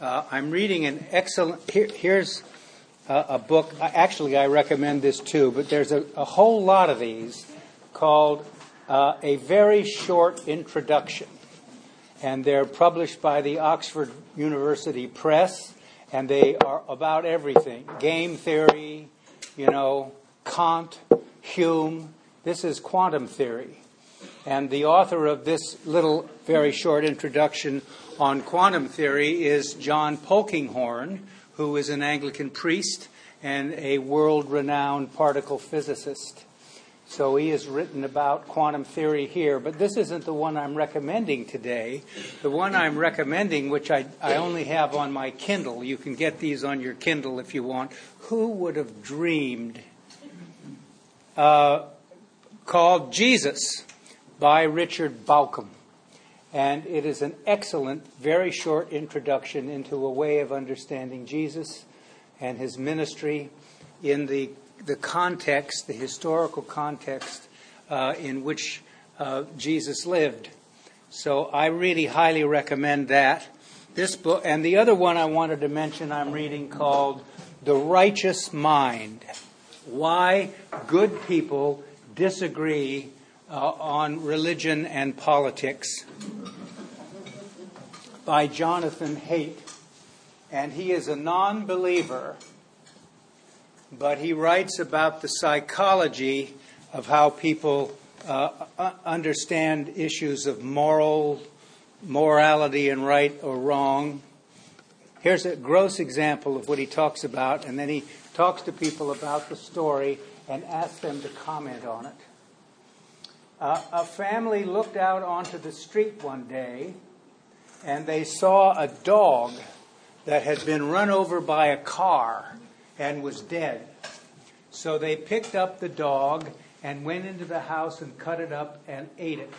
Uh, I'm reading an excellent. Here, here's a, a book. Actually, I recommend this too, but there's a, a whole lot of these called uh, A Very Short Introduction. And they're published by the Oxford University Press, and they are about everything game theory, you know, Kant, Hume. This is quantum theory. And the author of this little, very short introduction on quantum theory is John Polkinghorne, who is an Anglican priest and a world renowned particle physicist. So he has written about quantum theory here, but this isn't the one I'm recommending today. The one I'm recommending, which I, I only have on my Kindle, you can get these on your Kindle if you want. Who would have dreamed? Uh, called Jesus by Richard Bauckham. And it is an excellent, very short introduction into a way of understanding Jesus and his ministry in the, the context, the historical context uh, in which uh, Jesus lived. So I really highly recommend that. This book, and the other one I wanted to mention, I'm reading called The Righteous Mind Why Good People Disagree uh, on Religion and Politics by Jonathan Haidt. And he is a non believer, but he writes about the psychology of how people uh, understand issues of moral morality and right or wrong. Here's a gross example of what he talks about, and then he talks to people about the story and asks them to comment on it. Uh, a family looked out onto the street one day and they saw a dog that had been run over by a car and was dead. So they picked up the dog and went into the house and cut it up and ate it.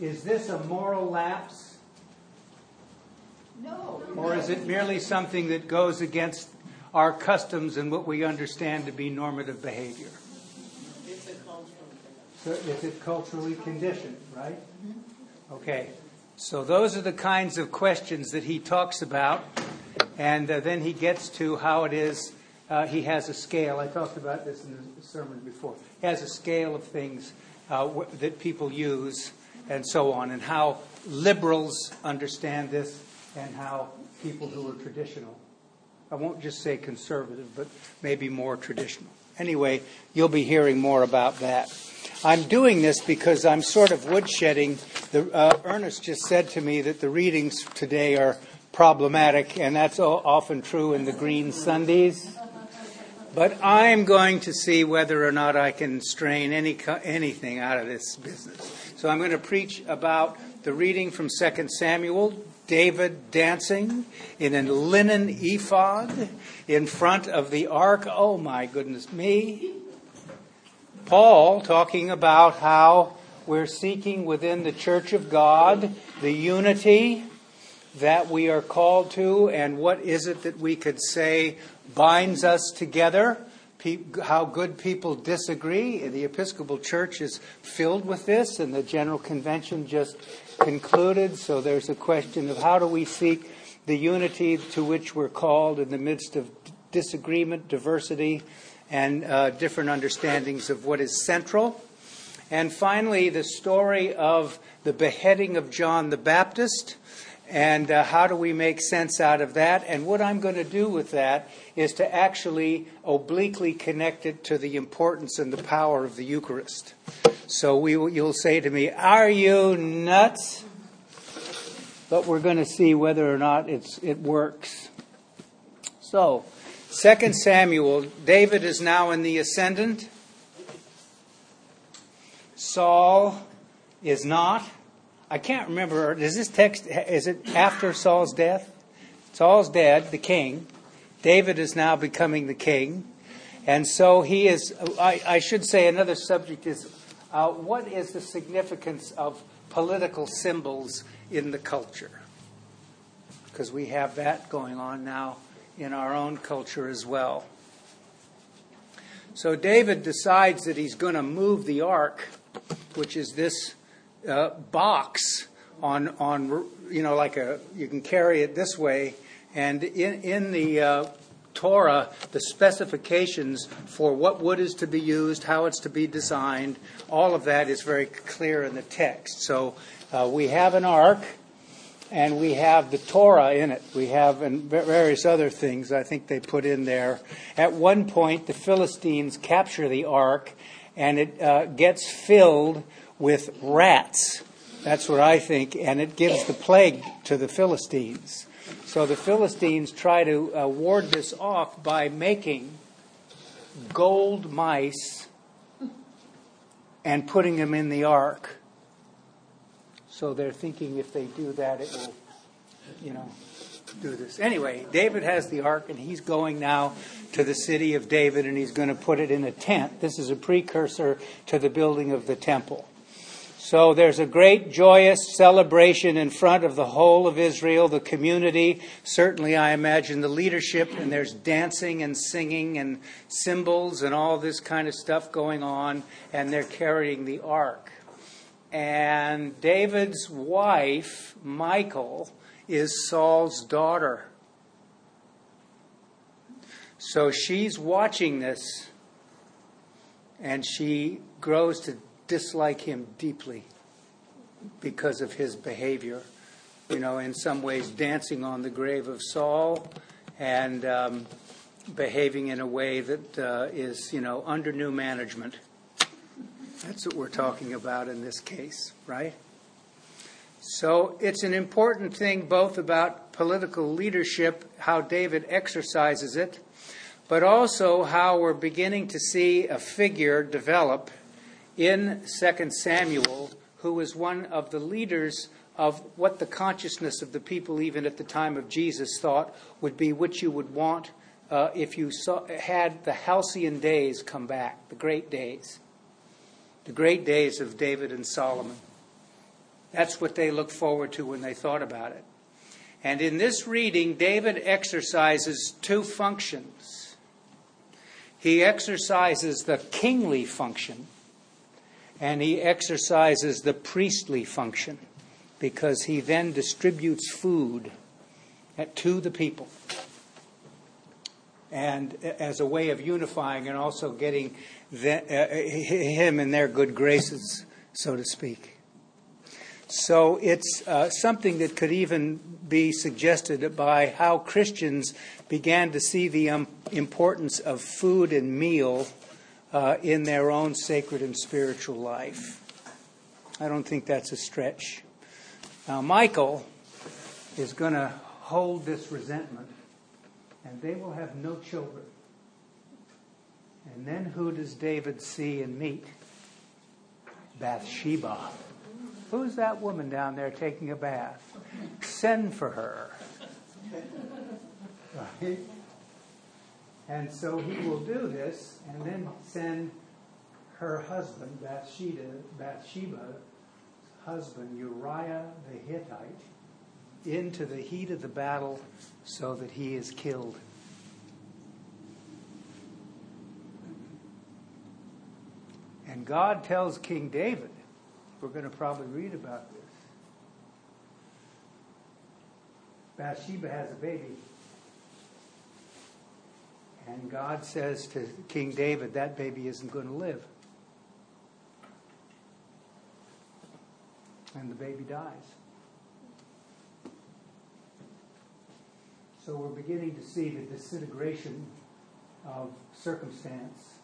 Is this a moral lapse? No. Or is it merely something that goes against our customs and what we understand to be normative behavior. It's a cultural. So is it culturally conditioned, right? Okay. So those are the kinds of questions that he talks about, and uh, then he gets to how it is. Uh, he has a scale. I talked about this in the sermon before. He has a scale of things uh, w- that people use, and so on, and how liberals understand this, and how people who are traditional I won't just say conservative, but maybe more traditional. Anyway, you'll be hearing more about that. I'm doing this because I'm sort of woodshedding. The, uh, Ernest just said to me that the readings today are problematic, and that's often true in the Green Sundays. But I'm going to see whether or not I can strain any anything out of this business. So I'm going to preach about the reading from 2 Samuel, David dancing in a linen ephod in front of the ark. Oh my goodness me. Paul talking about how we're seeking within the church of God the unity that we are called to, and what is it that we could say binds us together? How good people disagree. The Episcopal Church is filled with this, and the General Convention just concluded. So there's a question of how do we seek the unity to which we're called in the midst of disagreement, diversity, and uh, different understandings of what is central. And finally, the story of the beheading of John the Baptist. And uh, how do we make sense out of that? And what I'm going to do with that is to actually obliquely connect it to the importance and the power of the Eucharist. So we, you'll say to me, Are you nuts? But we're going to see whether or not it's, it works. So, 2 Samuel, David is now in the ascendant. Saul is not. I can't remember. Is this text, is it after Saul's death? Saul's dead, the king. David is now becoming the king. And so he is, I, I should say another subject is uh, what is the significance of political symbols in the culture? Because we have that going on now in our own culture as well. So David decides that he's going to move the ark, which is this uh, box on on you know like a you can carry it this way, and in in the uh, Torah, the specifications for what wood is to be used, how it's to be designed, all of that is very clear in the text. So uh, we have an ark, and we have the Torah in it. We have and various other things I think they put in there. At one point, the Philistines capture the ark, and it uh, gets filled with rats. That's what I think, and it gives the plague to the Philistines. So the Philistines try to uh, ward this off by making gold mice and putting them in the ark. So they're thinking if they do that, it will, you know, do this. Anyway, David has the ark, and he's going now to the city of David, and he's going to put it in a tent. This is a precursor to the building of the temple. So there's a great joyous celebration in front of the whole of Israel, the community, certainly I imagine the leadership, and there's dancing and singing and cymbals and all this kind of stuff going on, and they're carrying the ark. And David's wife, Michal, is Saul's daughter. So she's watching this, and she grows to dislike him deeply because of his behavior. You know, in some ways, dancing on the grave of Saul and um, behaving in a way that uh, is, you know, under new management. That's what we're talking about in this case, right? So it's an important thing both about political leadership, how David exercises it, but also how we're beginning to see a figure develop in 2 Samuel, who was one of the leaders of what the consciousness of the people, even at the time of Jesus, thought would be what you would want uh, if you saw, had the halcyon days come back, the great days, the great days of David and Solomon. That's what they looked forward to when they thought about it. And in this reading, David exercises two functions. He exercises the kingly function and he exercises the priestly function because he then distributes food to the people and as a way of unifying and also getting the, uh, him in their good graces, so to speak. So it's uh, something that could even be suggested by how Christians began to see the um, importance of food and meal uh, in their own sacred and spiritual life. I don't think that's a stretch. Now, Michael is going to hold this resentment, and they will have no children. And then who does David see and meet? Bathsheba. Who's that woman down there taking a bath? Send for her. Right? And so he will do this and then send her husband, Bathsheba, Bathsheba's husband, Uriah the Hittite, into the heat of the battle so that he is killed. And God tells King David, we're going to probably read about this. Bathsheba has a baby. And God says to King David, that baby isn't going to live. And the baby dies. So we're beginning to see the disintegration of circumstance.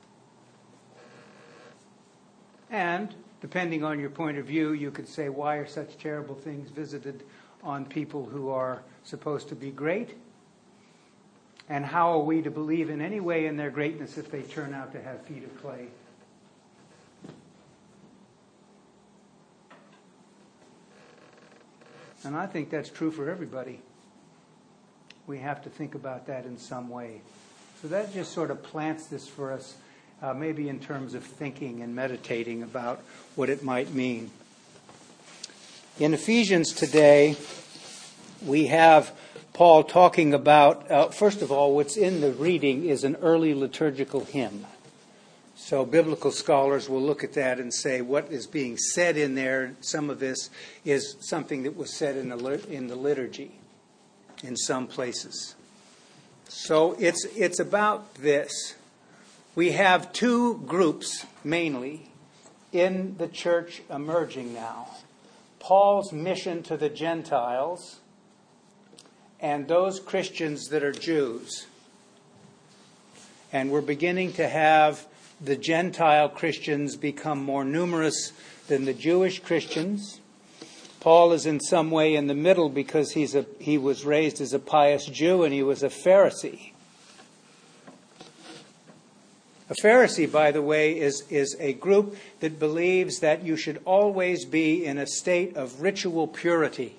And, depending on your point of view, you could say, why are such terrible things visited on people who are supposed to be great? And how are we to believe in any way in their greatness if they turn out to have feet of clay? And I think that's true for everybody. We have to think about that in some way. So that just sort of plants this for us, uh, maybe in terms of thinking and meditating about what it might mean. In Ephesians today, we have Paul talking about, uh, first of all, what's in the reading is an early liturgical hymn. So, biblical scholars will look at that and say what is being said in there, some of this is something that was said in the, in the liturgy in some places. So, it's, it's about this. We have two groups mainly in the church emerging now Paul's mission to the Gentiles and those Christians that are Jews. And we're beginning to have the Gentile Christians become more numerous than the Jewish Christians. Paul is in some way in the middle because he's a, he was raised as a pious Jew and he was a Pharisee. A Pharisee, by the way, is, is a group that believes that you should always be in a state of ritual purity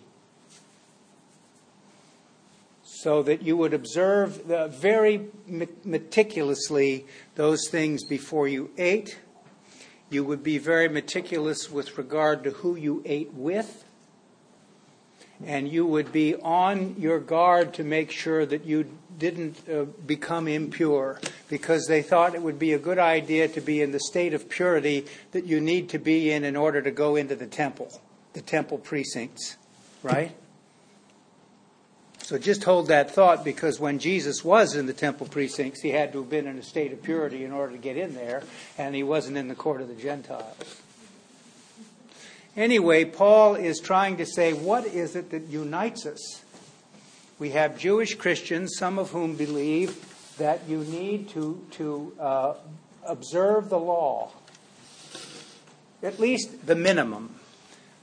so that you would observe very meticulously those things before you ate. You would be very meticulous with regard to who you ate with. And you would be on your guard to make sure that you didn't uh, become impure because they thought it would be a good idea to be in the state of purity that you need to be in in order to go into the temple, the temple precincts, right? So just hold that thought because when Jesus was in the temple precincts, he had to have been in a state of purity in order to get in there, and he wasn't in the court of the Gentiles. Anyway, Paul is trying to say, what is it that unites us? We have Jewish Christians, some of whom believe that you need to, to uh, observe the law, at least the minimum.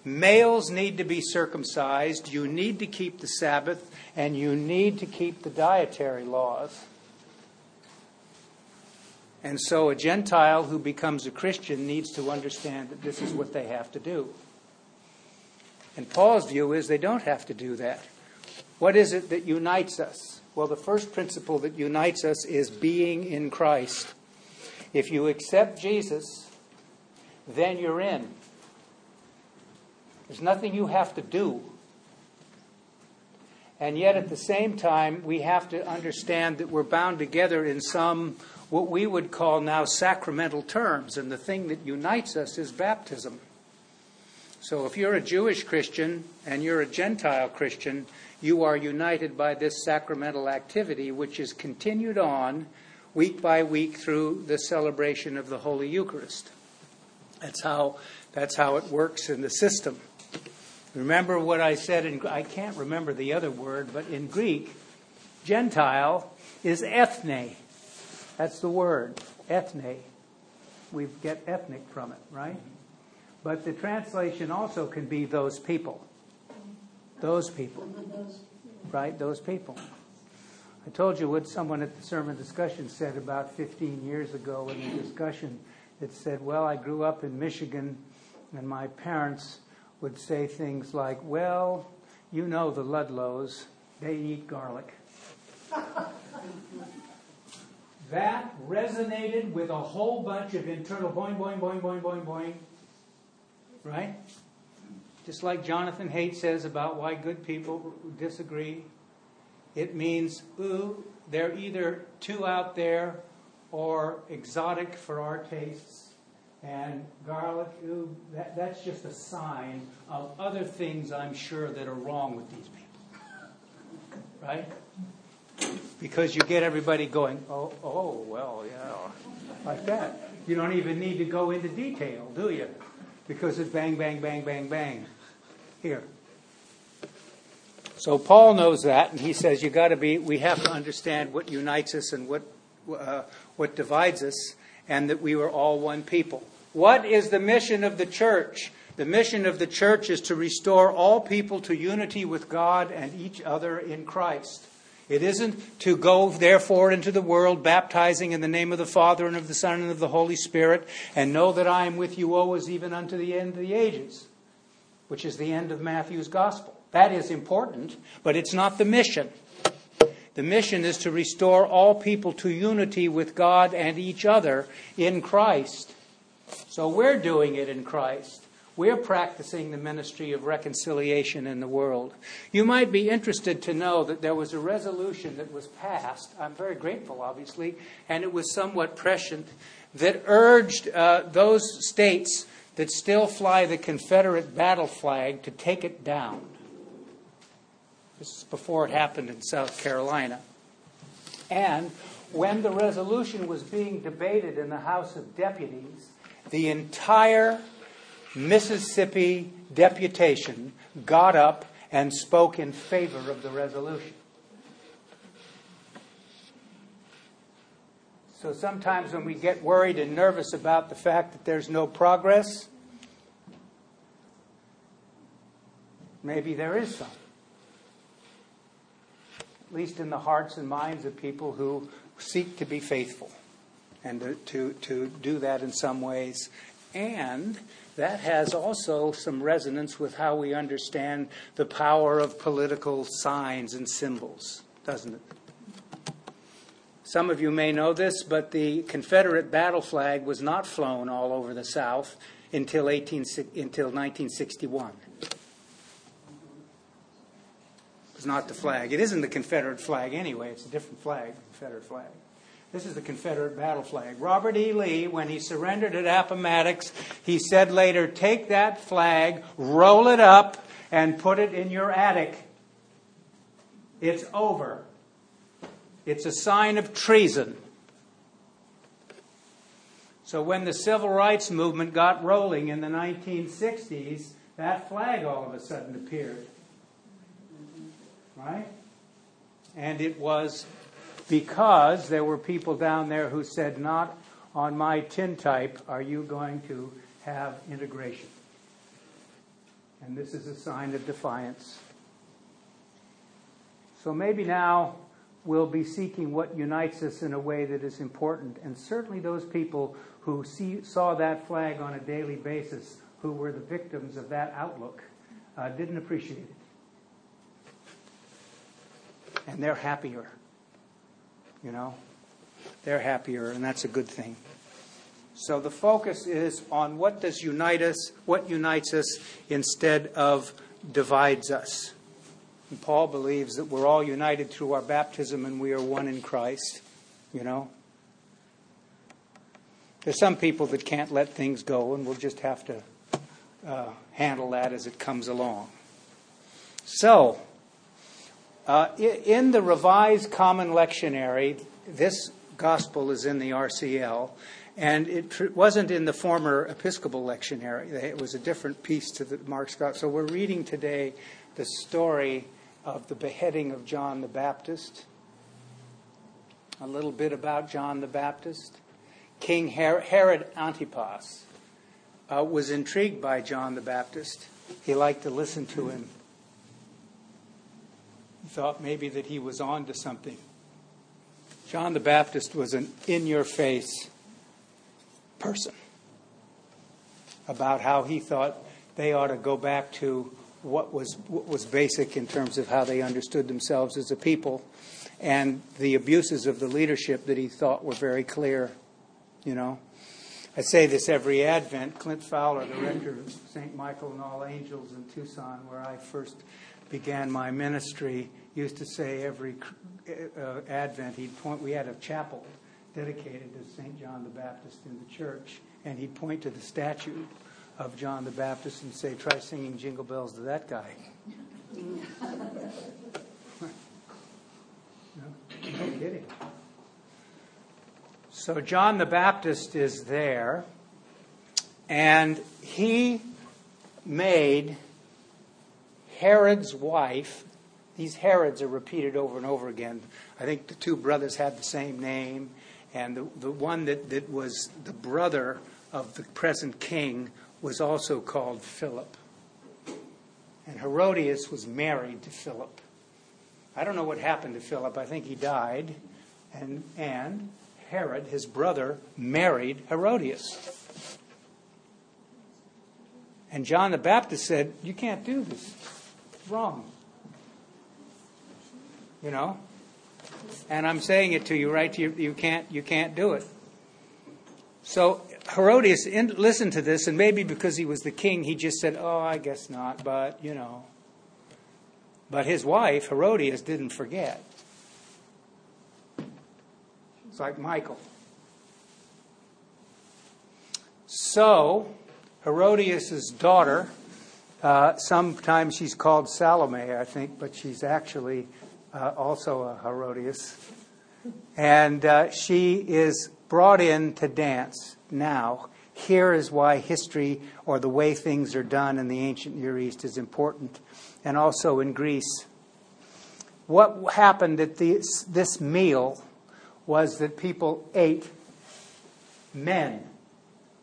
Males need to be circumcised. You need to keep the Sabbath and you need to keep the dietary laws. And so a Gentile who becomes a Christian needs to understand that this is what they have to do. And Paul's view is they don't have to do that. What is it that unites us? Well, the first principle that unites us is being in Christ. If you accept Jesus, then you're in. There's nothing you have to do and yet, at the same time, we have to understand that we're bound together in some, what we would call now sacramental terms. And the thing that unites us is baptism. So if you're a Jewish Christian and you're a Gentile Christian, you are united by this sacramental activity, which is continued on week by week through the celebration of the Holy Eucharist. That's how, that's how it works in the system. Remember what I said in, I can't remember the other word, but in Greek, Gentile is ethne. That's the word, ethne. We get ethnic from it, right? But the translation also can be those people. Those people. Right? Those people. I told you what someone at the sermon discussion said about 15 years ago in the discussion. It said, Well, I grew up in Michigan, and my parents would say things like, Well, you know the Ludlows, they eat garlic. that resonated with a whole bunch of internal boing, boing, boing, boing, boing, boing. Right? Just like Jonathan Haidt says about why good people disagree. It means, ooh, they're either too out there or exotic for our tastes and garlic, ooh, that, that's just a sign of other things I'm sure that are wrong with these people. Right? Because you get everybody going, oh, oh, well, yeah, like that. You don't even need to go into detail, do you? Because it's bang, bang, bang, bang, bang. Here. So Paul knows that, and he says you got to be. We have to understand what unites us and what uh, what divides us, and that we were all one people. What is the mission of the church? The mission of the church is to restore all people to unity with God and each other in Christ. It isn't to go, therefore, into the world, baptizing in the name of the Father and of the Son and of the Holy Spirit, and know that I am with you always, even unto the end of the ages, which is the end of Matthew's gospel. That is important, but it's not the mission. The mission is to restore all people to unity with God and each other in Christ. So we're doing it in Christ. We're practicing the ministry of reconciliation in the world. You might be interested to know that there was a resolution that was passed. I'm very grateful, obviously, and it was somewhat prescient that urged uh, those states that still fly the Confederate battle flag to take it down. This is before it happened in South Carolina. And when the resolution was being debated in the House of Deputies, the entire Mississippi deputation got up and spoke in favor of the resolution. So sometimes when we get worried and nervous about the fact that there's no progress, maybe there is some. At least in the hearts and minds of people who seek to be faithful and to, to, to do that in some ways. And that has also some resonance with how we understand the power of political signs and symbols, doesn't it? Some of you may know this, but the Confederate battle flag was not flown all over the South until, 18, until 1961. It was not the flag. It isn't the Confederate flag anyway, it's a different flag, Confederate flag. This is the Confederate battle flag. Robert E. Lee, when he surrendered at Appomattox, he said later, Take that flag, roll it up, and put it in your attic. It's over. It's a sign of treason. So when the civil rights movement got rolling in the 1960s, that flag all of a sudden appeared. Right? And it was because there were people down there who said, Not on my tintype are you going to have integration. And this is a sign of defiance. So maybe now we'll be seeking what unites us in a way that is important. And certainly those people who see, saw that flag on a daily basis, who were the victims of that outlook, uh, didn't appreciate it. And they're happier. You know? They're happier, and that's a good thing. So the focus is on what does unite us, what unites us instead of divides us. And Paul believes that we're all united through our baptism and we are one in Christ, you know? There's some people that can't let things go, and we'll just have to uh, handle that as it comes along. So, uh, in the Revised Common Lectionary, this gospel is in the RCL, and it wasn't in the former Episcopal lectionary. It was a different piece to the Mark Scott. So we're reading today the story of the beheading of John the Baptist. A little bit about John the Baptist. King Herod Antipas uh, was intrigued by John the Baptist. He liked to listen to him. Thought maybe that he was on to something. John the Baptist was an in your face person about how he thought they ought to go back to what was what was basic in terms of how they understood themselves as a people, and the abuses of the leadership that he thought were very clear. You know, I say this every Advent. Clint Fowler, the rector of St. Michael and All Angels in Tucson, where I first began my ministry, used to say every uh, Advent he'd point. We had a chapel dedicated to St. John the Baptist in the church, and he'd point to the statue of John the Baptist and say, try singing jingle bells to that guy. no, no kidding. So John the Baptist is there, and he made Herod's wife. These Herods are repeated over and over again. I think the two brothers had the same name, and the, the one that, that was the brother of the present king was also called Philip. And Herodias was married to Philip. I don't know what happened to Philip. I think he died. And, and Herod, his brother, married Herodias. And John the Baptist said, You can't do this. Wrong. You know? And I'm saying it to you, right? You, you, can't, you can't do it. So Herodias in, listened to this, and maybe because he was the king, he just said, Oh, I guess not, but, you know. But his wife, Herodias, didn't forget. It's like Michael. So, Herodias' daughter, uh, sometimes she's called Salome, I think, but she's actually uh, also a Herodias. And uh, she is brought in to dance now. Here is why history or the way things are done in the ancient Near East is important, and also in Greece. What happened at this, this meal was that people ate men.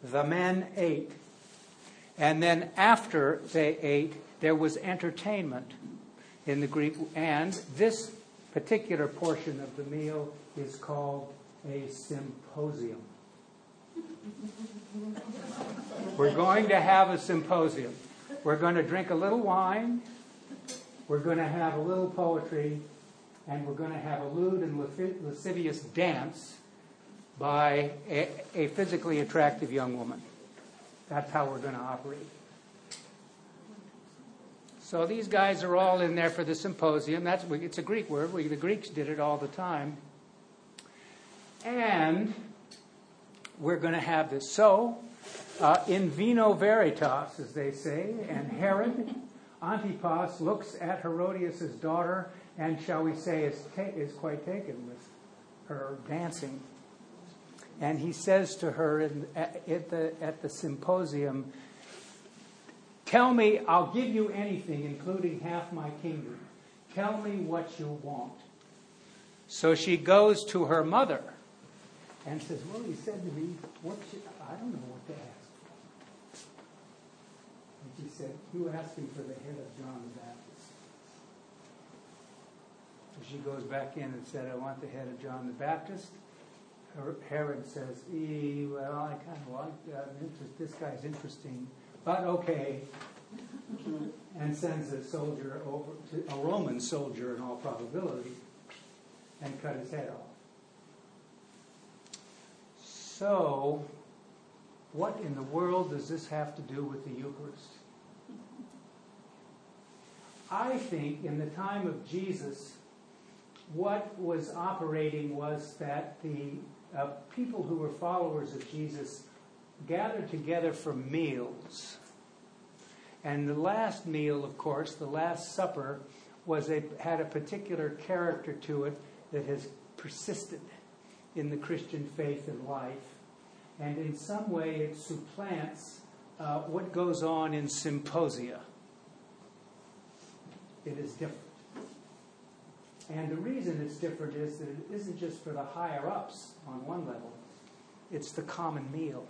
The men ate. And then after they ate, there was entertainment in the Greek. And this particular portion of the meal is called a symposium. We're going to have a symposium. We're going to drink a little wine. We're going to have a little poetry. And we're going to have a lewd and lascivious dance by a, a physically attractive young woman. That's how we're going to operate. So these guys are all in there for the symposium. That's it's a Greek word. We, the Greeks did it all the time. And we're going to have this. So, uh, in vino veritas, as they say, and Herod Antipas looks at Herodias' daughter and, shall we say, is, ta- is quite taken with her dancing. And he says to her in, at, the, at the symposium, Tell me, I'll give you anything, including half my kingdom. Tell me what you want. So she goes to her mother and says, Well, he said to me, what should, I don't know what to ask for. And she said, You asking for the head of John the Baptist. So she goes back in and said, I want the head of John the Baptist. Herod says, e, Well, I kind of like uh, this guy's interesting, but okay. and sends a soldier over to a Roman soldier in all probability and cut his head off. So, what in the world does this have to do with the Eucharist? I think in the time of Jesus, what was operating was that the uh, people who were followers of Jesus gathered together for meals. And the last meal, of course, the Last Supper, was a, had a particular character to it that has persisted in the Christian faith and life. And in some way, it supplants uh, what goes on in symposia. It is different. And the reason it's different is that it isn't just for the higher ups on one level, it's the common meal,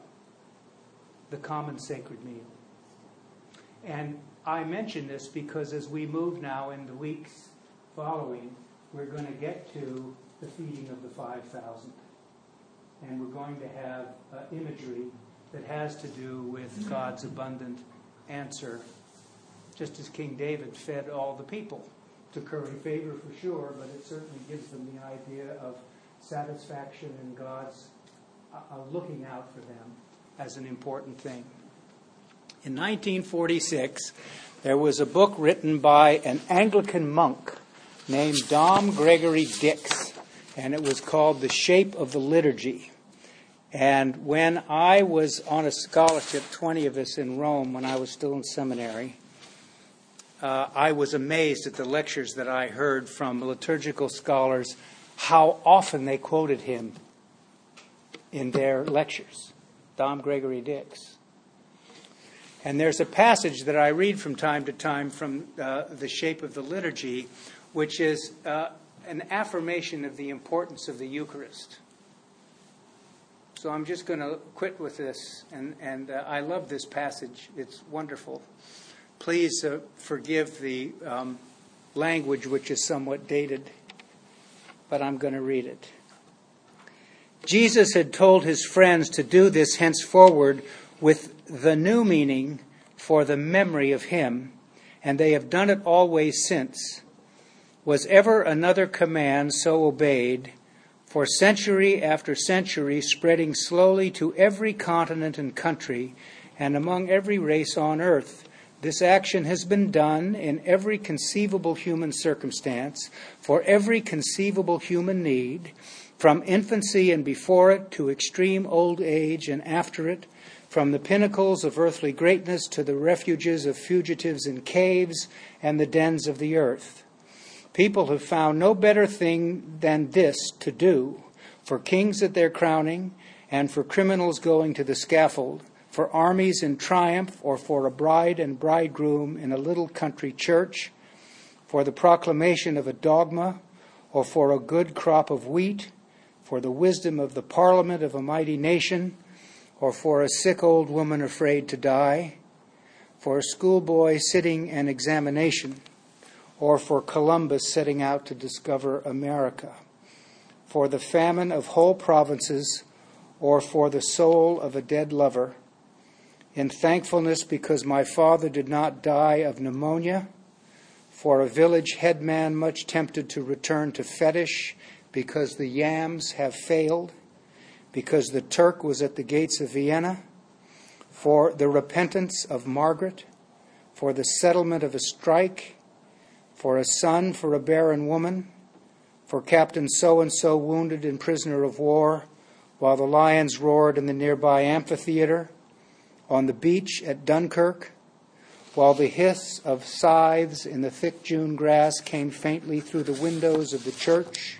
the common sacred meal. And I mention this because as we move now in the weeks following, we're going to get to the feeding of the 5,000. And we're going to have uh, imagery that has to do with God's abundant answer, just as King David fed all the people to curry favor for sure, but it certainly gives them the idea of satisfaction and God's uh, uh looking out for them as an important thing. In 1946, there was a book written by an Anglican monk named Dom Gregory Dix, and it was called The Shape of the Liturgy. And when I was on a scholarship, 20 of us in Rome, when I was still in seminary, uh, I was amazed at the lectures that I heard from liturgical scholars, how often they quoted him in their lectures. Dom Gregory Dix. And there's a passage that I read from time to time from uh, The Shape of the Liturgy, which is uh, an affirmation of the importance of the Eucharist. So I'm just going to quit with this, and, and uh, I love this passage. It's wonderful. Please uh, forgive the um, language, which is somewhat dated, but I'm going to read it. Jesus had told his friends to do this henceforward with the new meaning for the memory of him, and they have done it always since. Was ever another command so obeyed, for century after century, spreading slowly to every continent and country, and among every race on earth? This action has been done in every conceivable human circumstance, for every conceivable human need, from infancy and before it to extreme old age and after it, from the pinnacles of earthly greatness to the refuges of fugitives in caves and the dens of the earth. People have found no better thing than this to do for kings at their crowning and for criminals going to the scaffold for armies in triumph, or for a bride and bridegroom in a little country church, for the proclamation of a dogma, or for a good crop of wheat, for the wisdom of the parliament of a mighty nation, or for a sick old woman afraid to die, for a schoolboy sitting an examination, or for Columbus setting out to discover America, for the famine of whole provinces, or for the soul of a dead lover in thankfulness because my father did not die of pneumonia, for a village headman much tempted to return to fetish because the yams have failed, because the Turk was at the gates of Vienna, for the repentance of Margaret, for the settlement of a strike, for a son for a barren woman, for Captain so and so wounded and prisoner of war, while the lions roared in the nearby amphitheater on the beach at Dunkirk, while the hiss of scythes in the thick June grass came faintly through the windows of the church,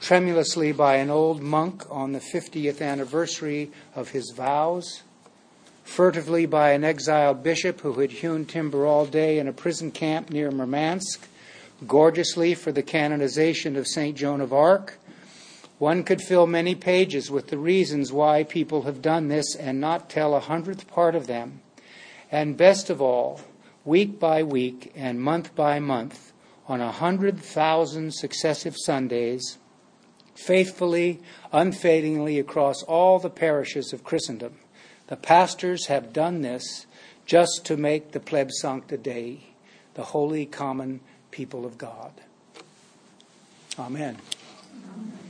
tremulously by an old monk on the 50th anniversary of his vows, furtively by an exiled bishop who had hewn timber all day in a prison camp near Murmansk, gorgeously for the canonization of St. Joan of Arc, one could fill many pages with the reasons why people have done this and not tell a hundredth part of them. And best of all, week by week and month by month, on a hundred thousand successive Sundays, faithfully, unfadingly across all the parishes of Christendom, the pastors have done this just to make the plebs sancta Dei, the holy common people of God. Amen. Amen.